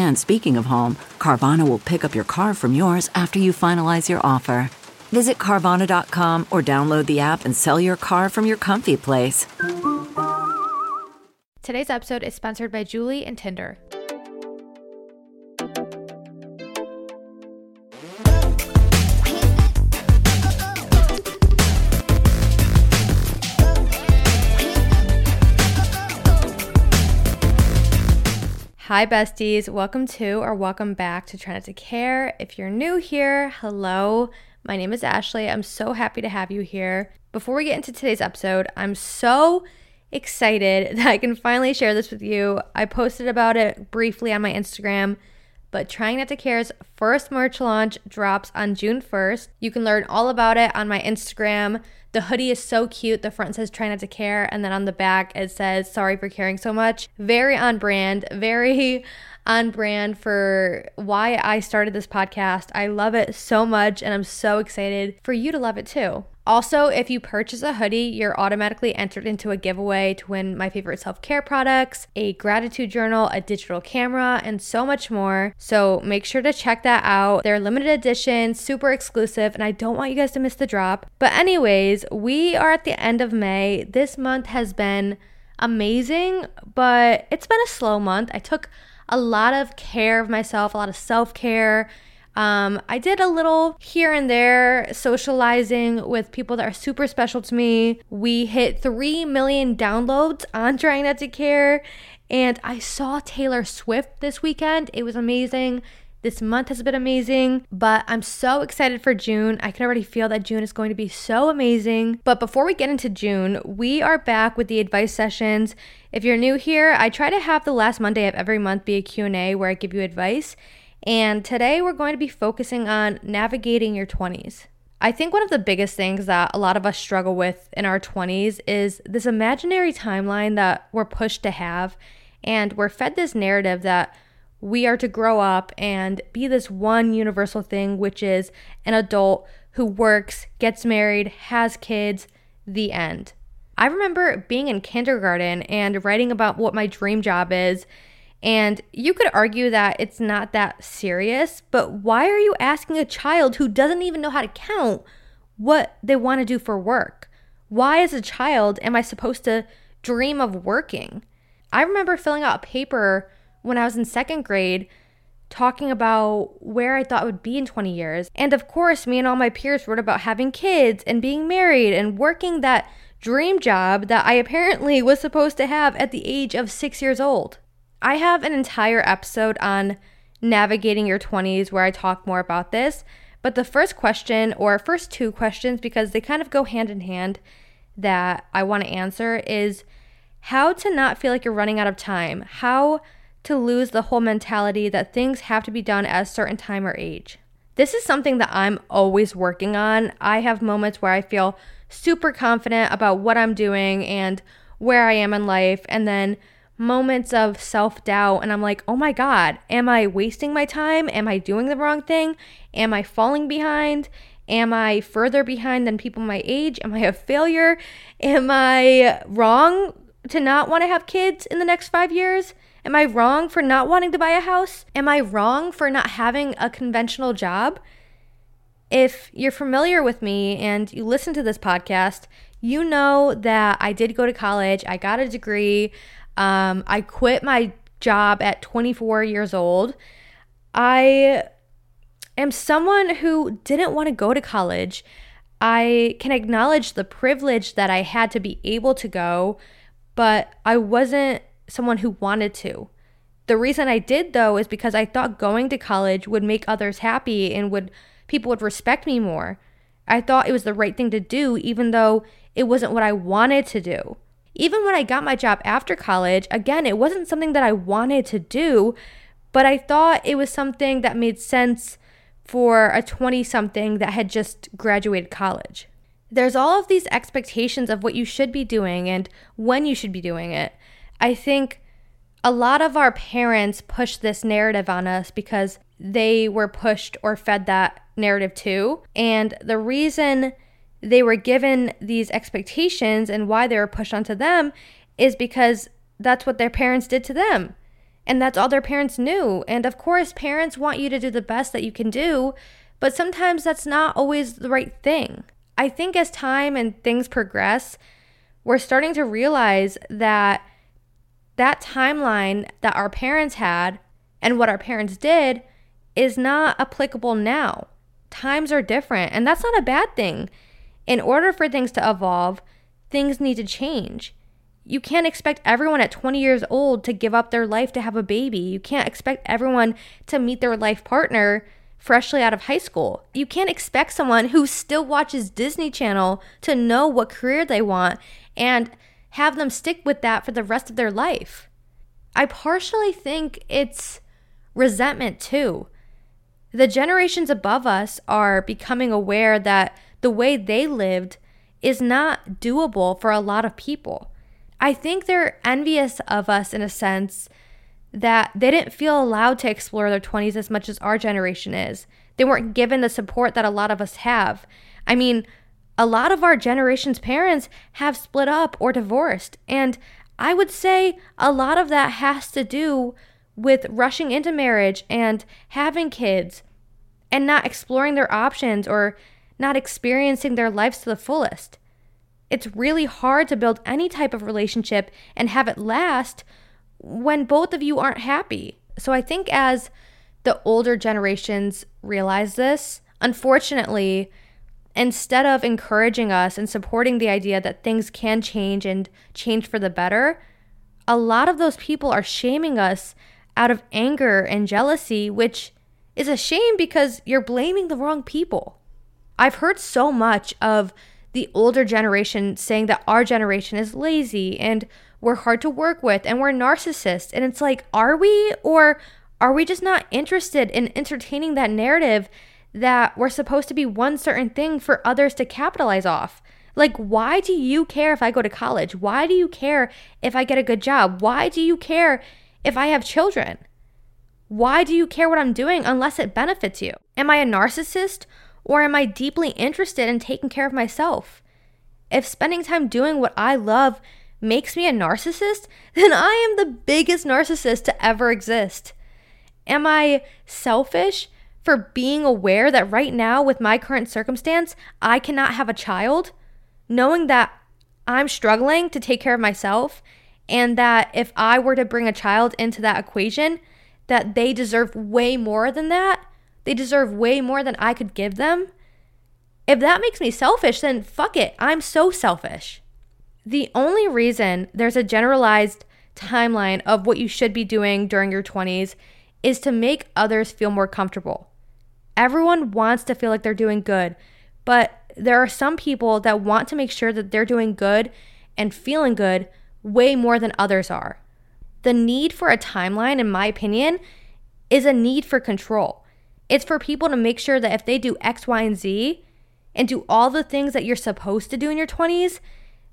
And speaking of home, Carvana will pick up your car from yours after you finalize your offer. Visit Carvana.com or download the app and sell your car from your comfy place. Today's episode is sponsored by Julie and Tinder. Hi, besties. Welcome to or welcome back to Try Not to Care. If you're new here, hello. My name is Ashley. I'm so happy to have you here. Before we get into today's episode, I'm so excited that I can finally share this with you. I posted about it briefly on my Instagram, but Trying Not to Care's first merch launch drops on June 1st. You can learn all about it on my Instagram. The hoodie is so cute. The front says try not to care. And then on the back, it says sorry for caring so much. Very on brand, very on brand for why I started this podcast. I love it so much and I'm so excited for you to love it too. Also, if you purchase a hoodie, you're automatically entered into a giveaway to win my favorite self care products, a gratitude journal, a digital camera, and so much more. So make sure to check that out. They're limited edition, super exclusive, and I don't want you guys to miss the drop. But, anyways, we are at the end of May. This month has been amazing, but it's been a slow month. I took a lot of care of myself, a lot of self care um, I did a little here and there socializing with people that are super special to me. We hit 3 million downloads on Trying Not to Care, and I saw Taylor Swift this weekend. It was amazing. This month has been amazing, but I'm so excited for June. I can already feel that June is going to be so amazing. But before we get into June, we are back with the advice sessions. If you're new here, I try to have the last Monday of every month be a Q&A where I give you advice. And today we're going to be focusing on navigating your 20s. I think one of the biggest things that a lot of us struggle with in our 20s is this imaginary timeline that we're pushed to have. And we're fed this narrative that we are to grow up and be this one universal thing, which is an adult who works, gets married, has kids, the end. I remember being in kindergarten and writing about what my dream job is and you could argue that it's not that serious, but why are you asking a child who doesn't even know how to count what they want to do for work? Why, as a child, am I supposed to dream of working? I remember filling out a paper when I was in second grade talking about where I thought I would be in 20 years. And of course, me and all my peers wrote about having kids and being married and working that dream job that I apparently was supposed to have at the age of six years old. I have an entire episode on navigating your 20s where I talk more about this. But the first question, or first two questions, because they kind of go hand in hand, that I want to answer is how to not feel like you're running out of time, how to lose the whole mentality that things have to be done at a certain time or age. This is something that I'm always working on. I have moments where I feel super confident about what I'm doing and where I am in life, and then moments of self doubt. And I'm like, oh my God, am I wasting my time? Am I doing the wrong thing? Am I falling behind? Am I further behind than people my age? Am I a failure? Am I wrong to not want to have kids in the next five years? Am I wrong for not wanting to buy a house? Am I wrong for not having a conventional job? If you're familiar with me and you listen to this podcast, you know that I did go to college, I got a degree, um, I quit my job at 24 years old. I am someone who didn't want to go to college. I can acknowledge the privilege that I had to be able to go, but I wasn't someone who wanted to. The reason I did though is because I thought going to college would make others happy and would people would respect me more. I thought it was the right thing to do even though it wasn't what I wanted to do. Even when I got my job after college, again, it wasn't something that I wanted to do, but I thought it was something that made sense for a 20 something that had just graduated college. There's all of these expectations of what you should be doing and when you should be doing it. I think a lot of our parents push this narrative on us because they were pushed or fed that narrative too. And the reason they were given these expectations and why they were pushed onto them is because that's what their parents did to them. And that's all their parents knew. And of course, parents want you to do the best that you can do, but sometimes that's not always the right thing. I think as time and things progress, we're starting to realize that that timeline that our parents had and what our parents did is not applicable now. Times are different, and that's not a bad thing. In order for things to evolve, things need to change. You can't expect everyone at 20 years old to give up their life to have a baby. You can't expect everyone to meet their life partner freshly out of high school. You can't expect someone who still watches Disney Channel to know what career they want and have them stick with that for the rest of their life. I partially think it's resentment too. The generations above us are becoming aware that the way they lived is not doable for a lot of people. I think they're envious of us in a sense that they didn't feel allowed to explore their 20s as much as our generation is. They weren't given the support that a lot of us have. I mean, a lot of our generation's parents have split up or divorced. And I would say a lot of that has to do with rushing into marriage and having kids and not exploring their options or not experiencing their lives to the fullest. It's really hard to build any type of relationship and have it last when both of you aren't happy. So I think as the older generations realize this, unfortunately, instead of encouraging us and supporting the idea that things can change and change for the better, a lot of those people are shaming us out of anger and jealousy, which is a shame because you're blaming the wrong people. I've heard so much of the older generation saying that our generation is lazy and we're hard to work with and we're narcissists. And it's like, are we? Or are we just not interested in entertaining that narrative that we're supposed to be one certain thing for others to capitalize off. Like, why do you care if I go to college? Why do you care if I get a good job? Why do you care if I have children? Why do you care what I'm doing unless it benefits you? Am I a narcissist or am I deeply interested in taking care of myself? If spending time doing what I love makes me a narcissist, then I am the biggest narcissist to ever exist. Am I selfish for being aware that right now, with my current circumstance, I cannot have a child, knowing that I'm struggling to take care of myself, and that if I were to bring a child into that equation, that they deserve way more than that. They deserve way more than I could give them. If that makes me selfish, then fuck it. I'm so selfish. The only reason there's a generalized timeline of what you should be doing during your 20s is to make others feel more comfortable. Everyone wants to feel like they're doing good, but there are some people that want to make sure that they're doing good and feeling good way more than others are. The need for a timeline, in my opinion, is a need for control. It's for people to make sure that if they do X, Y, and Z and do all the things that you're supposed to do in your 20s,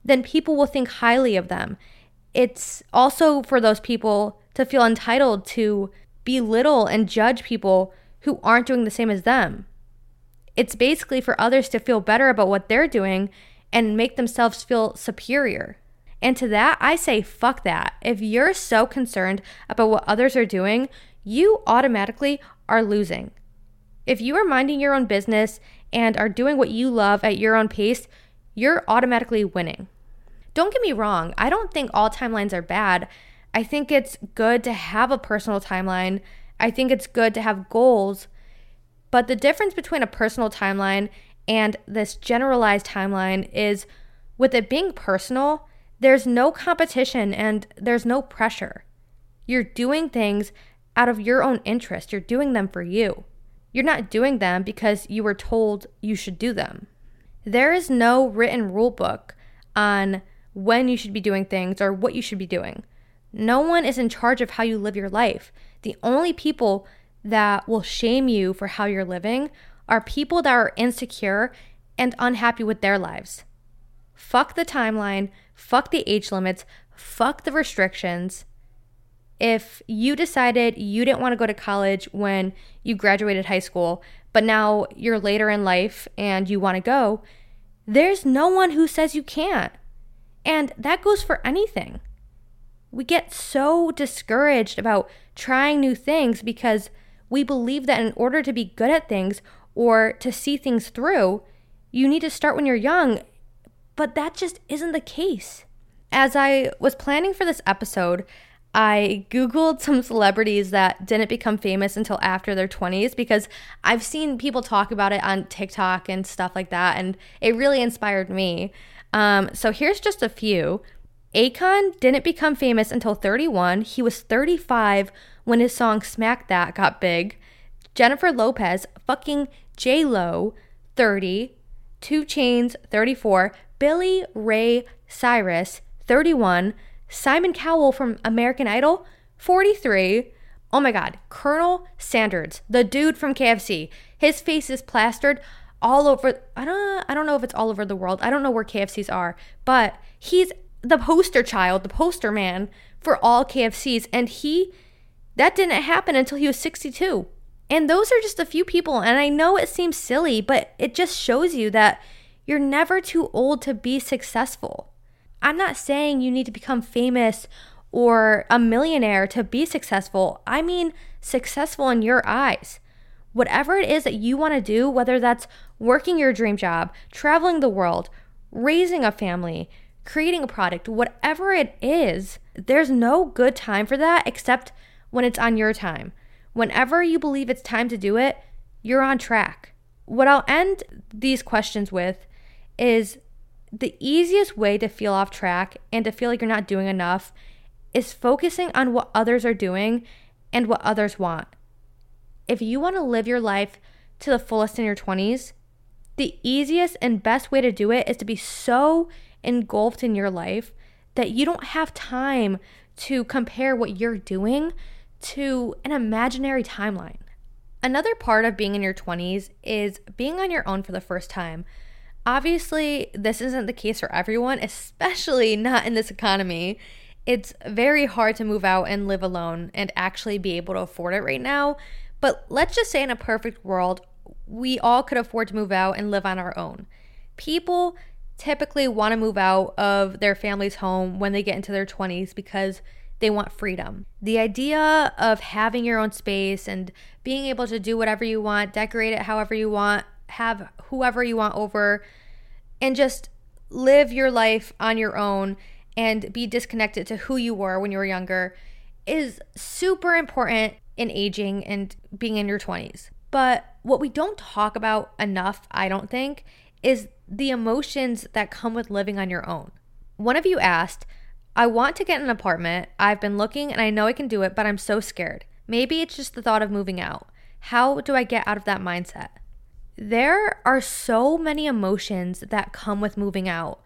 then people will think highly of them. It's also for those people to feel entitled to belittle and judge people who aren't doing the same as them. It's basically for others to feel better about what they're doing and make themselves feel superior. And to that, I say, fuck that. If you're so concerned about what others are doing, you automatically are losing. If you are minding your own business and are doing what you love at your own pace, you're automatically winning. Don't get me wrong, I don't think all timelines are bad. I think it's good to have a personal timeline I think it's good to have goals, But the difference between a personal timeline and this generalized timeline is with it being personal, there's no competition and there's no pressure. You're doing things out of your own interest, you're doing them for you. You're not doing them because you were told you should do them. There is no written rule book on when you should be doing things or what you should be doing. No one is in charge of how you live your life. The only people that will shame you for how you're living are people that are insecure and unhappy with their lives. Fuck the timeline, fuck the age limits, fuck the restrictions. If you decided you didn't want to go to college when you graduated high school, but now you're later in life and you want to go, there's no one who says you can't. And that goes for anything. We get so discouraged about trying new things because we believe that in order to be good at things or to see things through, you need to start when you're young. But that just isn't the case. As I was planning for this episode, I Googled some celebrities that didn't become famous until after their 20s because I've seen people talk about it on TikTok and stuff like that, and it really inspired me. Um, so here's just a few. Akon didn't become famous until 31. He was 35 when his song Smack That got big. Jennifer Lopez, fucking J Lo, 30. 2 Chainz, 34. Billy Ray Cyrus, 31. Simon Cowell from American Idol, 43. Oh my God, Colonel Sanders, the dude from KFC. His face is plastered all over. I don't. I don't know if it's all over the world. I don't know where KFCs are, but he's the poster child, the poster man for all KFCs, and he that didn't happen until he was 62. And those are just a few people, and I know it seems silly, but it just shows you that you're never too old to be successful. I'm not saying you need to become famous or a millionaire to be successful. I mean, successful in your eyes. Whatever it is that you want to do, whether that's working your dream job, traveling the world, raising a family, creating a product, whatever it is, there's no good time for that except when it's on your time. Whenever you believe it's time to do it, you're on track. What I'll end these questions with is the easiest way to feel off track and to feel like you're not doing enough is focusing on what others are doing and what others want. If you want to live your life to the fullest in your 20s, the easiest and best way to do it is to be so engulfed in your life that you don't have time to compare what you're doing to an imaginary timeline. Another part of being in your 20s is being on your own for the first time. Obviously, this isn't the case for everyone, especially not in this economy. It's very hard to move out and live alone and actually be able to afford it right now. But let's just say, in a perfect world, we all could afford to move out and live on our own. People typically want to move out of their family's home when they get into their 20s because they want freedom. The idea of having your own space and being able to do whatever you want, decorate it however you want, have whoever you want over, and just live your life on your own and be disconnected to who you were when you were younger is super important in aging and being in your 20s. But what we don't talk about enough, I don't think, is the emotions that come with living on your own. One of you asked, I want to get an apartment. I've been looking and I know I can do it, but I'm so scared. Maybe it's just the thought of moving out. How do I get out of that mindset? There are so many emotions that come with moving out.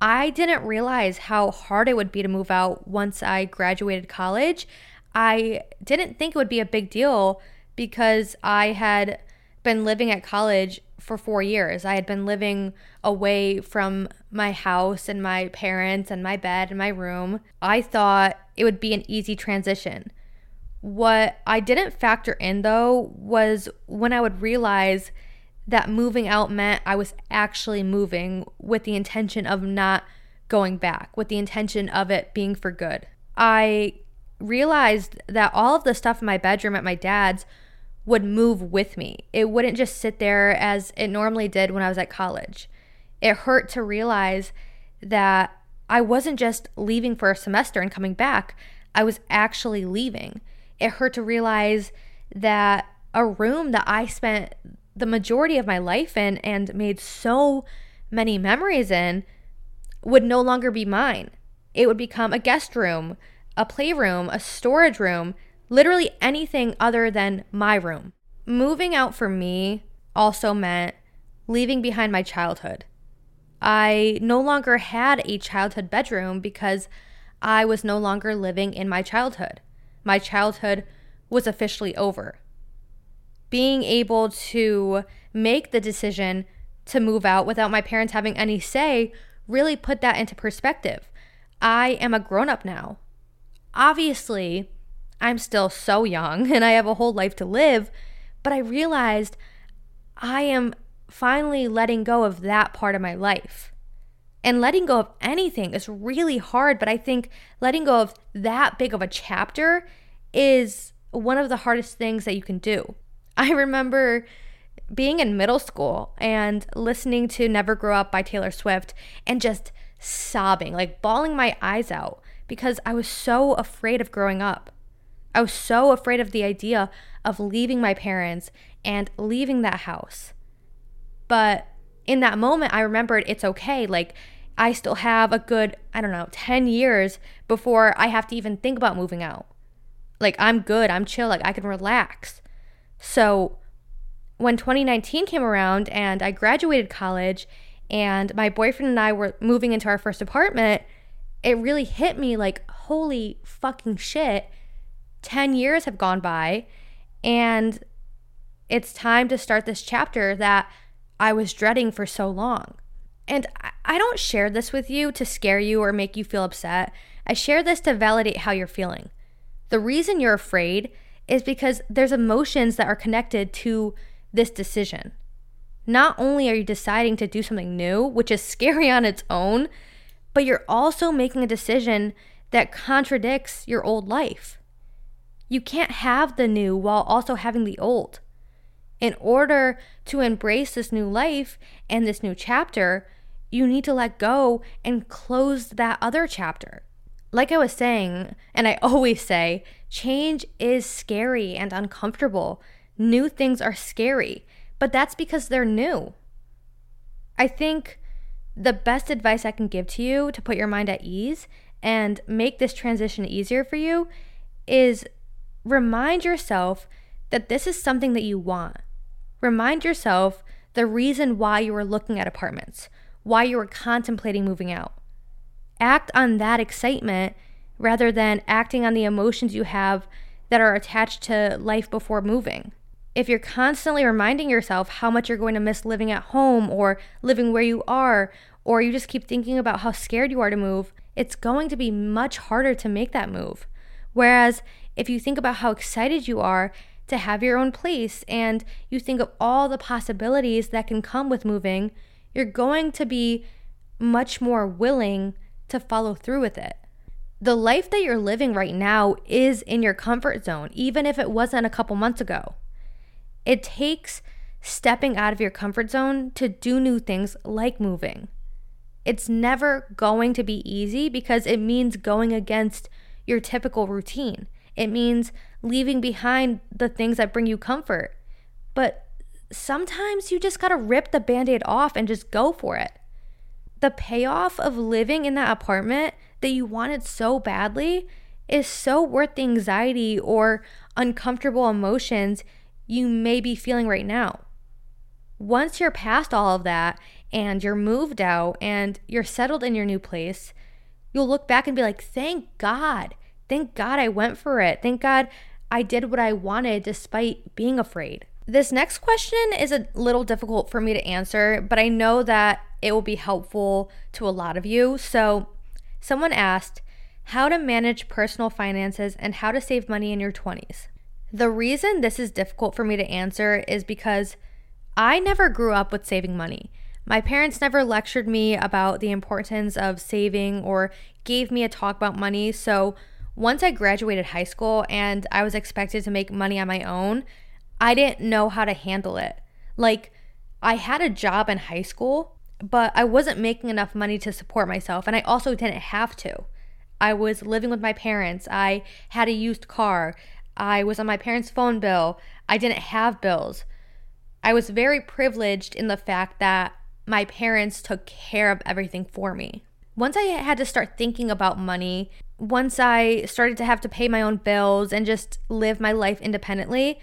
I didn't realize how hard it would be to move out once I graduated college. I didn't think it would be a big deal because I had been living at college for four years. I had been living away from my house and my parents and my bed and my room. I thought it would be an easy transition. What I didn't factor in though was when I would realize that moving out meant I was actually moving with the intention of not going back, with the intention of it being for good. I realized that all of the stuff in my bedroom at my dad's would move with me. It wouldn't just sit there as it normally did when I was at college. It hurt to realize that I wasn't just leaving for a semester and coming back, I was actually leaving. It hurt to realize that a room that I spent the majority of my life in and made so many memories in would no longer be mine. It would become a guest room, a playroom, a storage room, literally anything other than my room. Moving out for me also meant leaving behind my childhood. I no longer had a childhood bedroom because I was no longer living in my childhood. My childhood was officially over. Being able to make the decision to move out without my parents having any say really put that into perspective. I am a grown up now. Obviously, I'm still so young and I have a whole life to live, but I realized I am finally letting go of that part of my life. And letting go of anything is really hard, but I think letting go of that big of a chapter is one of the hardest things that you can do. I remember being in middle school and listening to Never Grow Up by Taylor Swift and just sobbing, like bawling my eyes out because I was so afraid of growing up. I was so afraid of the idea of leaving my parents and leaving that house. But in that moment, I remembered it's okay. Like, I still have a good, I don't know, 10 years before I have to even think about moving out. Like, I'm good, I'm chill, like, I can relax. So, when 2019 came around and I graduated college and my boyfriend and I were moving into our first apartment, it really hit me like, holy fucking shit. 10 years have gone by and it's time to start this chapter that I was dreading for so long. And I don't share this with you to scare you or make you feel upset. I share this to validate how you're feeling. The reason you're afraid is because there's emotions that are connected to this decision. Not only are you deciding to do something new, which is scary on its own, but you're also making a decision that contradicts your old life. You can't have the new while also having the old. In order to embrace this new life and this new chapter, you need to let go and close that other chapter. Like I was saying, and I always say, change is scary and uncomfortable. New things are scary, but that's because they're new. I think the best advice I can give to you to put your mind at ease and make this transition easier for you is remind yourself that this is something that you want. Remind yourself the reason why you were looking at apartments, why you were contemplating moving out. Act on that excitement rather than acting on the emotions you have that are attached to life before moving. If you're constantly reminding yourself how much you're going to miss living at home or living where you are, or you just keep thinking about how scared you are to move, it's going to be much harder to make that move. Whereas if you think about how excited you are to have your own place and you think of all the possibilities that can come with moving, you're going to be much more willing to follow through with it. The life that you're living right now is in your comfort zone, even if it wasn't a couple months ago. It takes stepping out of your comfort zone to do new things like moving. It's never going to be easy because it means going against your typical routine. It means leaving behind the things that bring you comfort. But sometimes you just gotta rip the band aid off and just go for it. The payoff of living in that apartment that you wanted so badly is so worth the anxiety or uncomfortable emotions you may be feeling right now. Once you're past all of that and you're moved out and you're settled in your new place, you'll look back and be like, thank God Thank God I went for it. Thank God I did what I wanted despite being afraid. This next question is a little difficult for me to answer, but I know that it will be helpful to a lot of you. So, someone asked how to manage personal finances and how to save money in your 20s. The reason this is difficult for me to answer is because I never grew up with saving money. My parents never lectured me about the importance of saving or gave me a talk about money, so once I graduated high school and I was expected to make money on my own, I didn't know how to handle it. Like, I had a job in high school, but I wasn't making enough money to support myself, and I also didn't have to. I was living with my parents, I had a used car, I was on my parents' phone bill. I didn't have bills. I was very privileged in the fact that my parents took care of everything for me. Once I had to start thinking about money, once I started to have to pay my own bills and just live my life independently,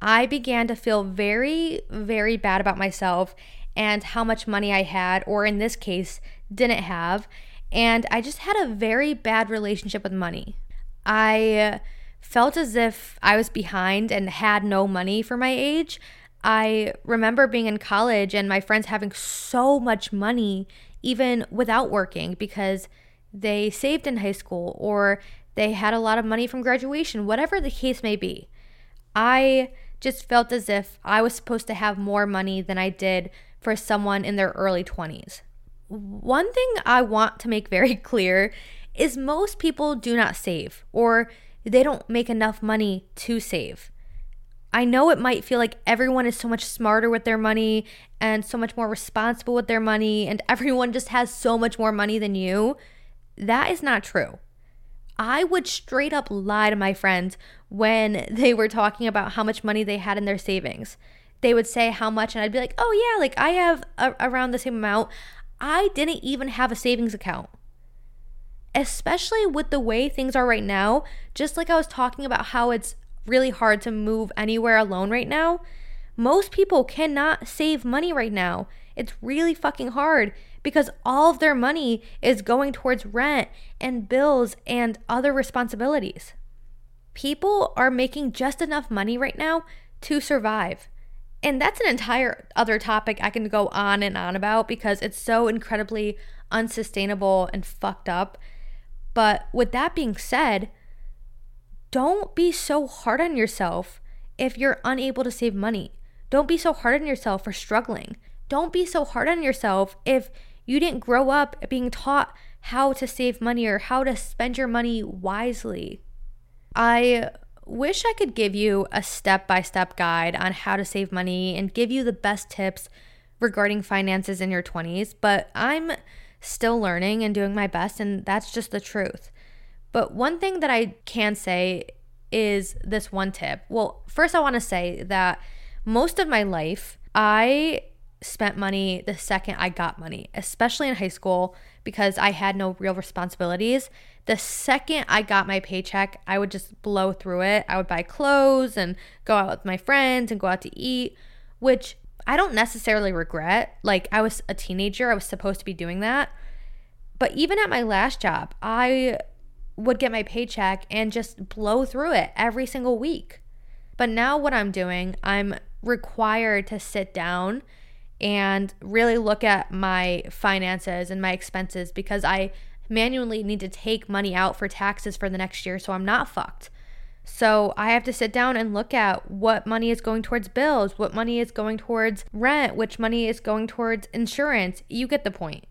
I began to feel very, very bad about myself and how much money I had, or in this case, didn't have. And I just had a very bad relationship with money. I felt as if I was behind and had no money for my age. I remember being in college and my friends having so much money, even without working, because they saved in high school or they had a lot of money from graduation, whatever the case may be. I just felt as if I was supposed to have more money than I did for someone in their early 20s. One thing I want to make very clear is most people do not save or they don't make enough money to save. I know it might feel like everyone is so much smarter with their money and so much more responsible with their money, and everyone just has so much more money than you. That is not true. I would straight up lie to my friends when they were talking about how much money they had in their savings. They would say how much, and I'd be like, oh, yeah, like I have a- around the same amount. I didn't even have a savings account. Especially with the way things are right now, just like I was talking about how it's really hard to move anywhere alone right now, most people cannot save money right now. It's really fucking hard because all of their money is going towards rent and bills and other responsibilities. People are making just enough money right now to survive. And that's an entire other topic I can go on and on about because it's so incredibly unsustainable and fucked up. But with that being said, don't be so hard on yourself if you're unable to save money. Don't be so hard on yourself for struggling. Don't be so hard on yourself if you didn't grow up being taught how to save money or how to spend your money wisely. I wish I could give you a step by step guide on how to save money and give you the best tips regarding finances in your 20s, but I'm still learning and doing my best, and that's just the truth. But one thing that I can say is this one tip. Well, first, I want to say that most of my life, I spent money the second I got money, especially in high school because I had no real responsibilities. The second I got my paycheck, I would just blow through it. I would buy clothes and go out with my friends and go out to eat, which I don't necessarily regret. Like, I was a teenager, I was supposed to be doing that. But even at my last job, I would get my paycheck and just blow through it every single week. But now, what I'm doing, I'm required to sit down and really look at my finances and my expenses because I manually need to take money out for taxes for the next year so I'm not fucked. So I have to sit down and look at what money is going towards bills, what money is going towards rent, which money is going towards insurance. You get the point.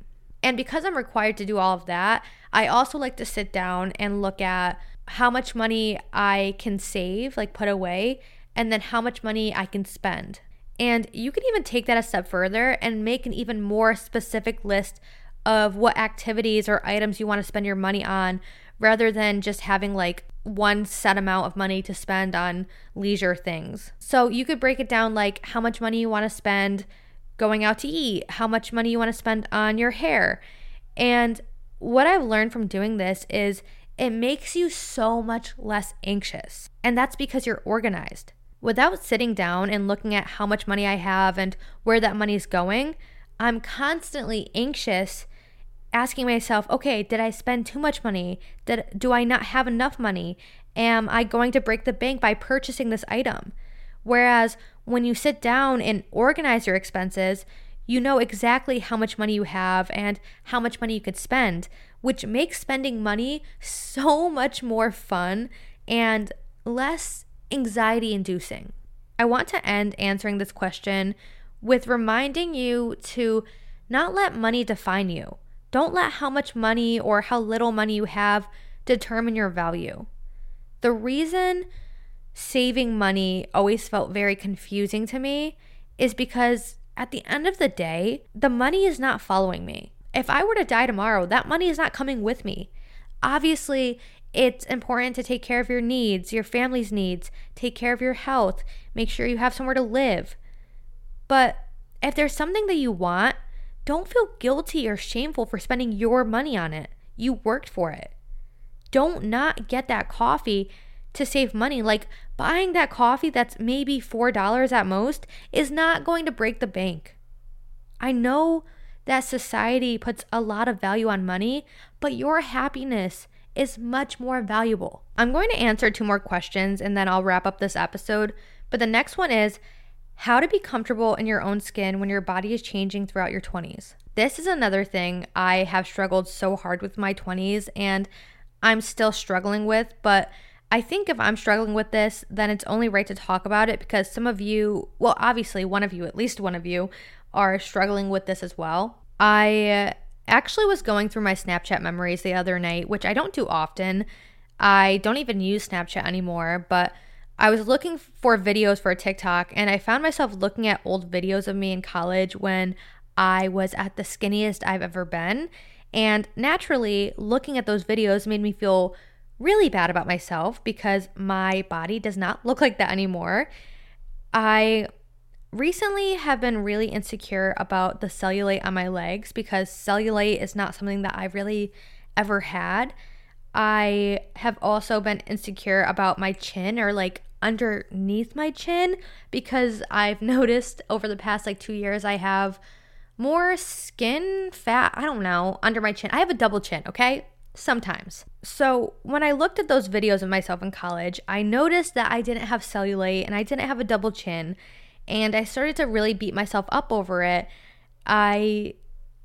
And because I'm required to do all of that, I also like to sit down and look at how much money I can save, like put away, and then how much money I can spend. And you can even take that a step further and make an even more specific list of what activities or items you want to spend your money on rather than just having like one set amount of money to spend on leisure things. So you could break it down like how much money you want to spend going out to eat, how much money you want to spend on your hair. And what I've learned from doing this is it makes you so much less anxious. And that's because you're organized without sitting down and looking at how much money I have and where that money is going, I'm constantly anxious asking myself, okay, did I spend too much money? Did do I not have enough money? Am I going to break the bank by purchasing this item? Whereas when you sit down and organize your expenses, you know exactly how much money you have and how much money you could spend, which makes spending money so much more fun and less anxiety inducing. I want to end answering this question with reminding you to not let money define you. Don't let how much money or how little money you have determine your value. The reason saving money always felt very confusing to me is because at the end of the day, the money is not following me. If I were to die tomorrow, that money is not coming with me. Obviously, It's important to take care of your needs, your family's needs, take care of your health, make sure you have somewhere to live. But if there's something that you want, don't feel guilty or shameful for spending your money on it. You worked for it. Don't not get that coffee to save money. Like buying that coffee that's maybe $4 at most is not going to break the bank. I know that society puts a lot of value on money, but your happiness is much more valuable. I'm going to answer two more questions and then I'll wrap up this episode. But the next one is how to be comfortable in your own skin when your body is changing throughout your 20s. This is another thing I have struggled so hard with my 20s and I'm still struggling with, but I think if I'm struggling with this, then it's only right to talk about it because some of you, well, obviously, one of you, at least one of you, are struggling with this as well. I actually was going through my Snapchat memories the other night, which I don't do often. I don't even use Snapchat anymore, but I was looking for videos for a TikTok and I found myself looking at old videos of me in college when I was at the skinniest I've ever been. And naturally, looking at those videos made me feel really bad about myself because my body does not look like that anymore. I recently have been really insecure about the cellulite on my legs because cellulite is not something that I've really ever had. I have also been insecure about my chin or like underneath my chin because I've noticed over the past like two years I have more skin fat, I don't know, under my chin. I have a double chin, okay? Sometimes. So, when I looked at those videos of myself in college, I noticed that I didn't have cellulite and I didn't have a double chin. And I started to really beat myself up over it. I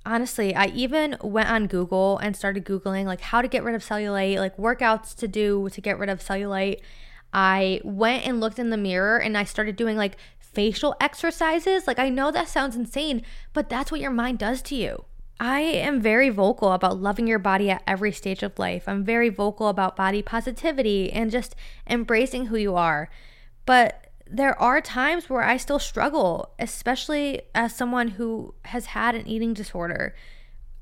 honestly, I even went on Google and started Googling like how to get rid of cellulite, like workouts to do to get rid of cellulite. I went and looked in the mirror and I started doing like facial exercises. Like, I know that sounds insane, but that's what your mind does to you. I am very vocal about loving your body at every stage of life. I'm very vocal about body positivity and just embracing who you are. But there are times where I still struggle, especially as someone who has had an eating disorder.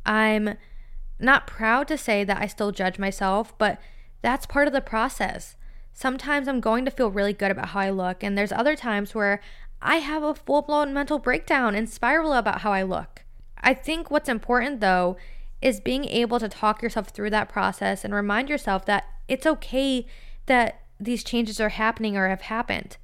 I'm not proud to say that I still judge myself, but that's part of the process. Sometimes I'm going to feel really good about how I look, and there's other times where I have a full blown mental breakdown and spiral about how I look. I think what's important though is being able to talk yourself through that process and remind yourself that it's okay that these changes are happening or have happened.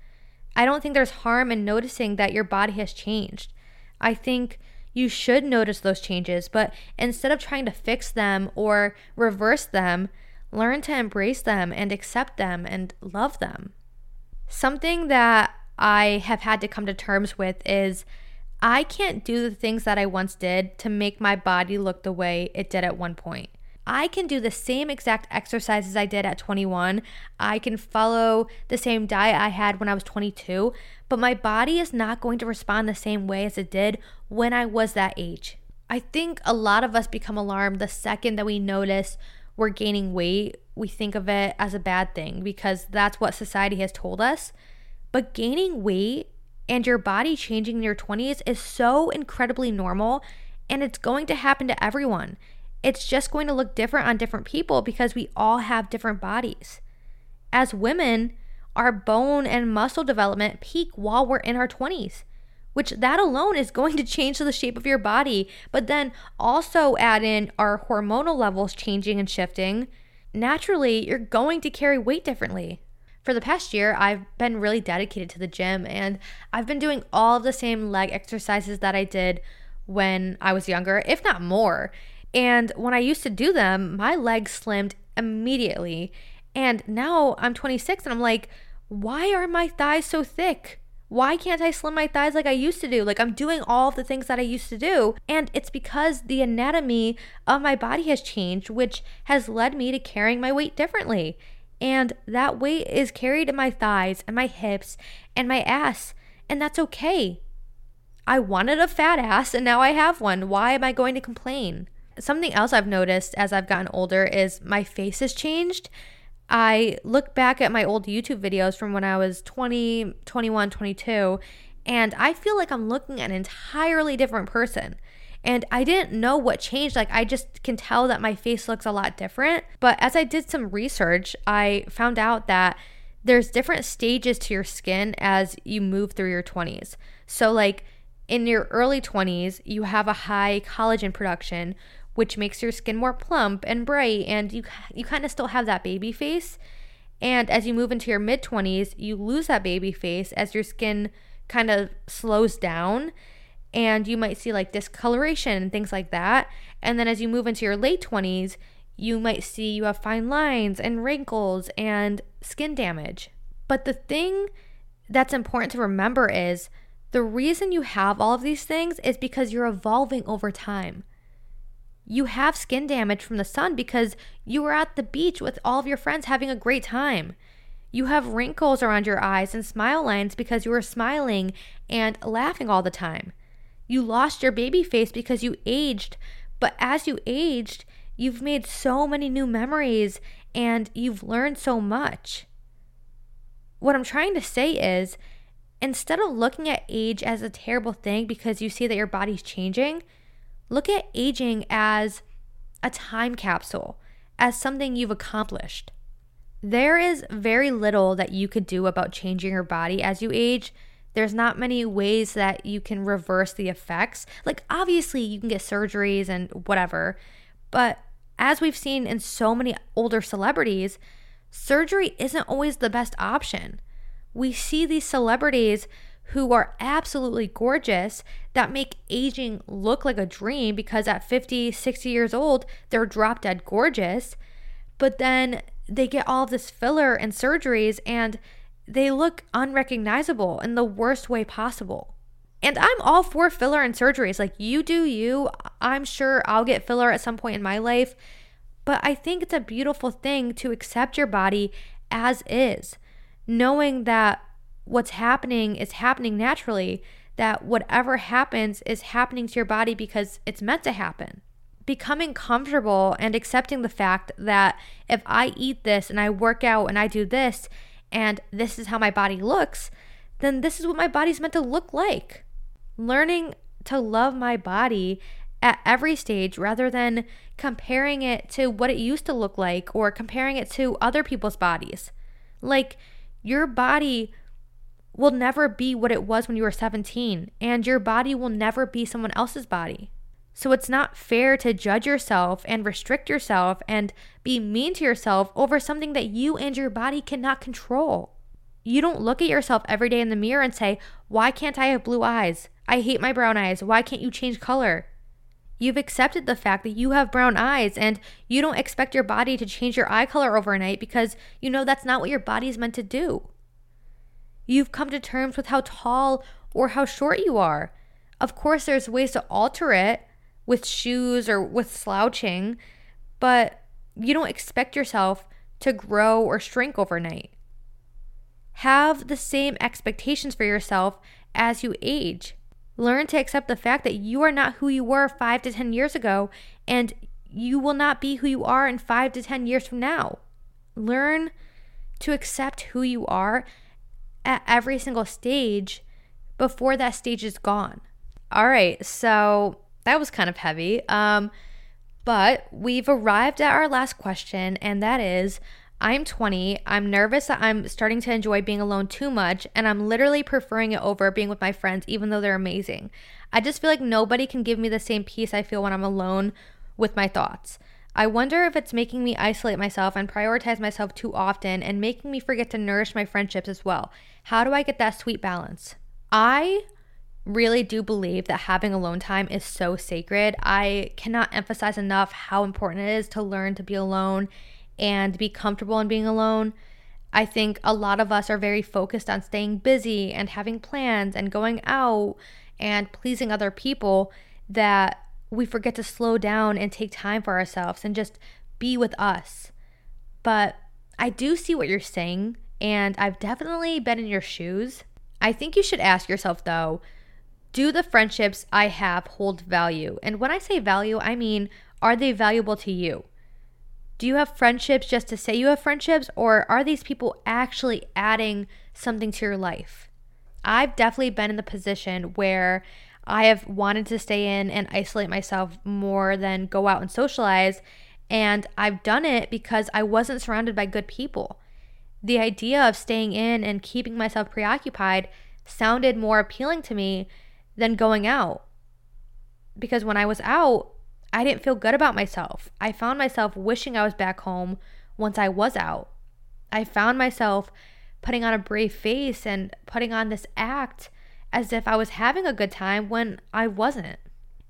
I don't think there's harm in noticing that your body has changed. I think you should notice those changes, but instead of trying to fix them or reverse them, learn to embrace them and accept them and love them. Something that I have had to come to terms with is I can't do the things that I once did to make my body look the way it did at one point. I can do the same exact exercises I did at 21. I can follow the same diet I had when I was 22, but my body is not going to respond the same way as it did when I was that age. I think a lot of us become alarmed the second that we notice we're gaining weight. We think of it as a bad thing because that's what society has told us. But gaining weight and your body changing in your 20s is so incredibly normal and it's going to happen to everyone. It's just going to look different on different people because we all have different bodies. As women, our bone and muscle development peak while we're in our 20s, which that alone is going to change the shape of your body, but then also add in our hormonal levels changing and shifting. Naturally, you're going to carry weight differently for the past year, I've been really dedicated to the gym and I've been doing all of the same leg exercises that I did when I was younger, if not more. And when I used to do them, my legs slimmed immediately. And now I'm 26 and I'm like, why are my thighs so thick? Why can't I slim my thighs like I used to do? Like I'm doing all the things that I used to do. And it's because the anatomy of my body has changed, which has led me to carrying my weight differently. And that weight is carried in my thighs and my hips and my ass. And that's okay. I wanted a fat ass and now I have one. Why am I going to complain? Something else I've noticed as I've gotten older is my face has changed. I look back at my old YouTube videos from when I was 20, 21, 22, and I feel like I'm looking at an entirely different person. And I didn't know what changed. Like, I just can tell that my face looks a lot different. But as I did some research, I found out that there's different stages to your skin as you move through your 20s. So, like, in your early 20s, you have a high collagen production, which makes your skin more plump and bright, and you you kind of still have that baby face. And as you move into your mid 20s, you lose that baby face as your skin kind of slows down and you might see like discoloration and things like that. And then as you move into your late 20s, you might see you have fine lines and wrinkles and skin damage. But the thing that's important to remember is the reason you have all of these things is because you're evolving over time. You have skin damage from the sun because you were at the beach with all of your friends having a great time. You have wrinkles around your eyes and smile lines because you were smiling and laughing all the time. You lost your baby face because you aged, but as you aged, you've made so many new memories and you've learned so much. What I'm trying to say is instead of looking at age as a terrible thing because you see that your body's changing, look at aging as a time capsule, as something you've accomplished. There is very little that you could do about changing your body as you age. There's not many ways that you can reverse the effects. Like, obviously, you can get surgeries and whatever, but as we've seen in so many older celebrities, surgery isn't always the best option we see these celebrities who are absolutely gorgeous that make aging look like a dream because at 50, 60 years old, they're drop dead gorgeous. But then they get all of this filler and surgeries and they look unrecognizable in the worst way possible. And I'm all for filler and surgeries. Like you do you. I'm sure I'll get filler at some point in my life. But I think it's a beautiful thing to accept your body as is knowing that what's happening is happening naturally, that whatever happens is happening to your body because it's meant to happen. Becoming comfortable and accepting the fact that if I eat this and I work out and I do this and this is how my body looks, then this is what my body's meant to look like. Learning to love my body at every stage rather than comparing it to what it used to look like or comparing it to other people's bodies. Like, your body will never be what it was when you were 17, and your body will never be someone else's body. So it's not fair to judge yourself and restrict yourself and be mean to yourself over something that you and your body cannot control. You don't look at yourself every day in the mirror and say, Why can't I have blue eyes? I hate my brown eyes. Why can't you change color? You've accepted the fact that you have brown eyes and you don't expect your body to change your eye color overnight because you know that's not what your body is meant to do. You've come to terms with how tall or how short you are. Of course, there's ways to alter it with shoes or with slouching, but you don't expect yourself to grow or shrink overnight. Have the same expectations for yourself as you age. Learn to accept the fact that you are not who you were five to 10 years ago, and you will not be who you are in five to 10 years from now. Learn to accept who you are at every single stage before that stage is gone. All right, so that was kind of heavy. Um, but we've arrived at our last question, and that is I'm 20. I'm nervous that I'm starting to enjoy being alone too much, and I'm literally preferring it over being with my friends, even though they're amazing. I just feel like nobody can give me the same peace I feel when I'm alone with my thoughts. I wonder if it's making me isolate myself and prioritize myself too often and making me forget to nourish my friendships as well. How do I get that sweet balance? I really do believe that having alone time is so sacred. I cannot emphasize enough how important it is to learn to be alone and be comfortable in being alone. I think a lot of us are very focused on staying busy and having plans and going out and pleasing other people that we forget to slow down and take time for ourselves and just be with us. But I do see what you're saying, and I've definitely been in your shoes. I think you should ask yourself, though, do the friendships I have hold value? And when I say value, I mean, are they valuable to you? Do you have friendships just to say you have friendships, or are these people actually adding something to your life? I've definitely been in the position where I have wanted to stay in and isolate myself more than go out and socialize. And I've done it because I wasn't surrounded by good people. The idea of staying in and keeping myself preoccupied sounded more appealing to me than going out. Because when I was out, I didn't feel good about myself. I found myself wishing I was back home once I was out. I found myself putting on a brave face and putting on this act as if I was having a good time when I wasn't.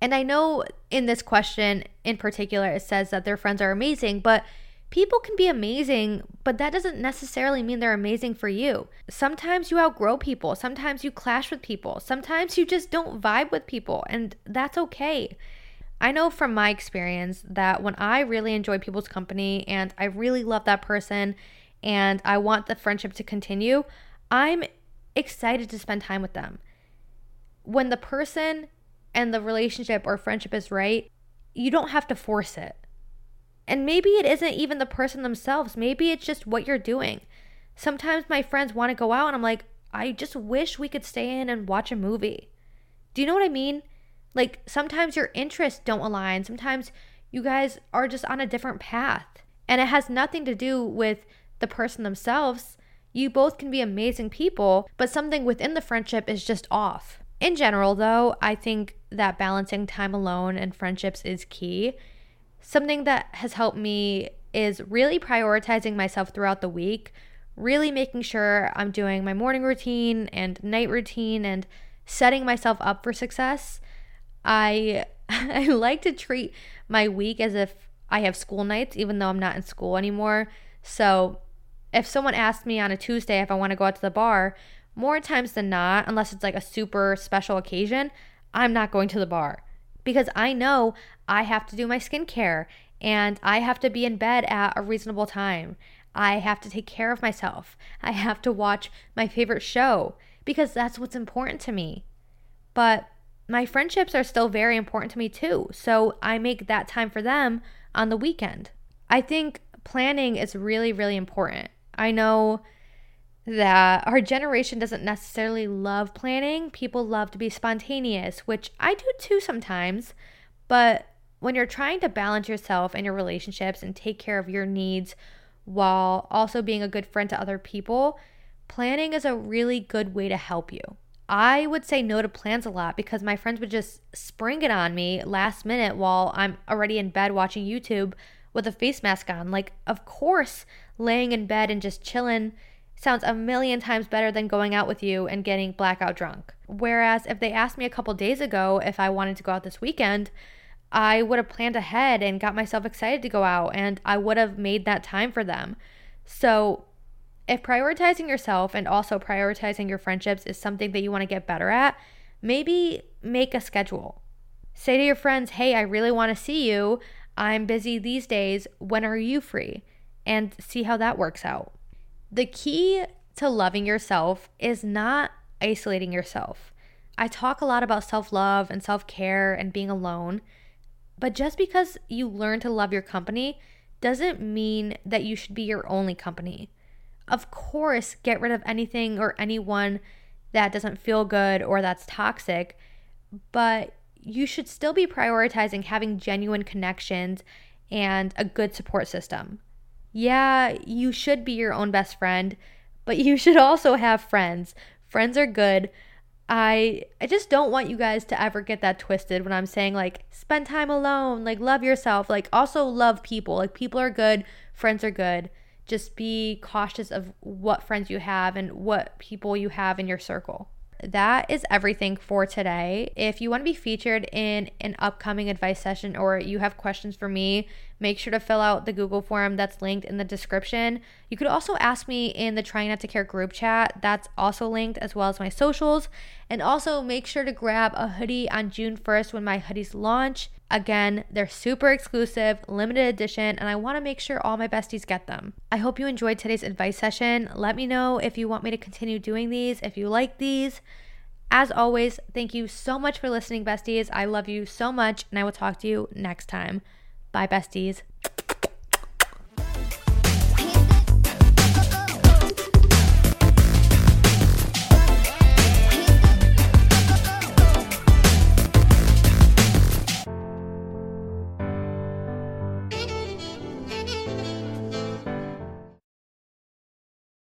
And I know in this question in particular, it says that their friends are amazing, but people can be amazing, but that doesn't necessarily mean they're amazing for you. Sometimes you outgrow people, sometimes you clash with people, sometimes you just don't vibe with people, and that's okay. I know from my experience that when I really enjoy people's company and I really love that person and I want the friendship to continue, I'm excited to spend time with them when the person and the relationship or friendship is right, you don't have to force it. And maybe it isn't even the person themselves. Maybe it's just what you're doing. Sometimes my friends want to go out and I'm like, I just wish we could stay in and watch a movie. Do you know what I mean? Like sometimes your interests don't align. Sometimes you guys are just on a different path. And it has nothing to do with the person themselves. You both can be amazing people, but something within the friendship is just off. In general, though, I think that balancing time alone and friendships is key. Something that has helped me is really prioritizing myself throughout the week, really making sure I'm doing my morning routine and night routine and setting myself up for success. I I like to treat my week as if I have school nights even though I'm not in school anymore. So, if someone asks me on a Tuesday if I want to go out to the bar, more times than not, unless it's like a super special occasion, I'm not going to the bar because I know I have to do my skincare and I have to be in bed at a reasonable time. I have to take care of myself. I have to watch my favorite show because that's what's important to me. But my friendships are still very important to me too. So I make that time for them on the weekend. I think planning is really, really important. I know that our generation doesn't necessarily love planning. People love to be spontaneous, which I do too sometimes. But when you're trying to balance yourself and your relationships and take care of your needs while also being a good friend to other people, planning is a really good way to help you. I would say no to plans a lot because my friends would just spring it on me last minute while I'm already in bed watching YouTube with a face mask on. Like, of course, laying in bed and just chilling sounds a million times better than going out with you and getting blackout drunk. Whereas if they asked me a couple days ago if I wanted to go out this weekend, I would have planned ahead and got myself excited to go out and I would have made that time for them. So, if prioritizing yourself and also prioritizing your friendships is something that you want to get better at, maybe make a schedule. Say to your friends, hey, I really want to see you. I'm busy these days. When are you free? And see how that works out. The key to loving yourself is not isolating yourself. I talk a lot about self love and self care and being alone, but just because you learn to love your company doesn't mean that you should be your only company. Of course, get rid of anything or anyone that doesn't feel good or that's toxic, but you should still be prioritizing having genuine connections and a good support system yeah, you should be your own best friend, but you should also have friends. Friends are good. I I just don't want you guys to ever get that twisted when I'm saying like spend time alone, like love yourself, like also love people. Like people are good, friends are good. Just be cautious of what friends you have and what people you have in your circle that is everything for today. If you want to be featured in an upcoming advice session or you have questions for me, make sure to fill out the Google form that's linked in the description. You could also ask me in the Trying Not to Care group chat, that's also linked, as well as my socials. And also make sure to grab a hoodie on June 1st when my hoodies launch. Again, they're super exclusive, limited edition, and I want to make sure all my besties get them. I hope you enjoyed today's advice session. Let me know if you want me to continue doing these, if you like these. As always, thank you so much for listening, besties. I love you so much, and I will talk to you next time. Bye, besties.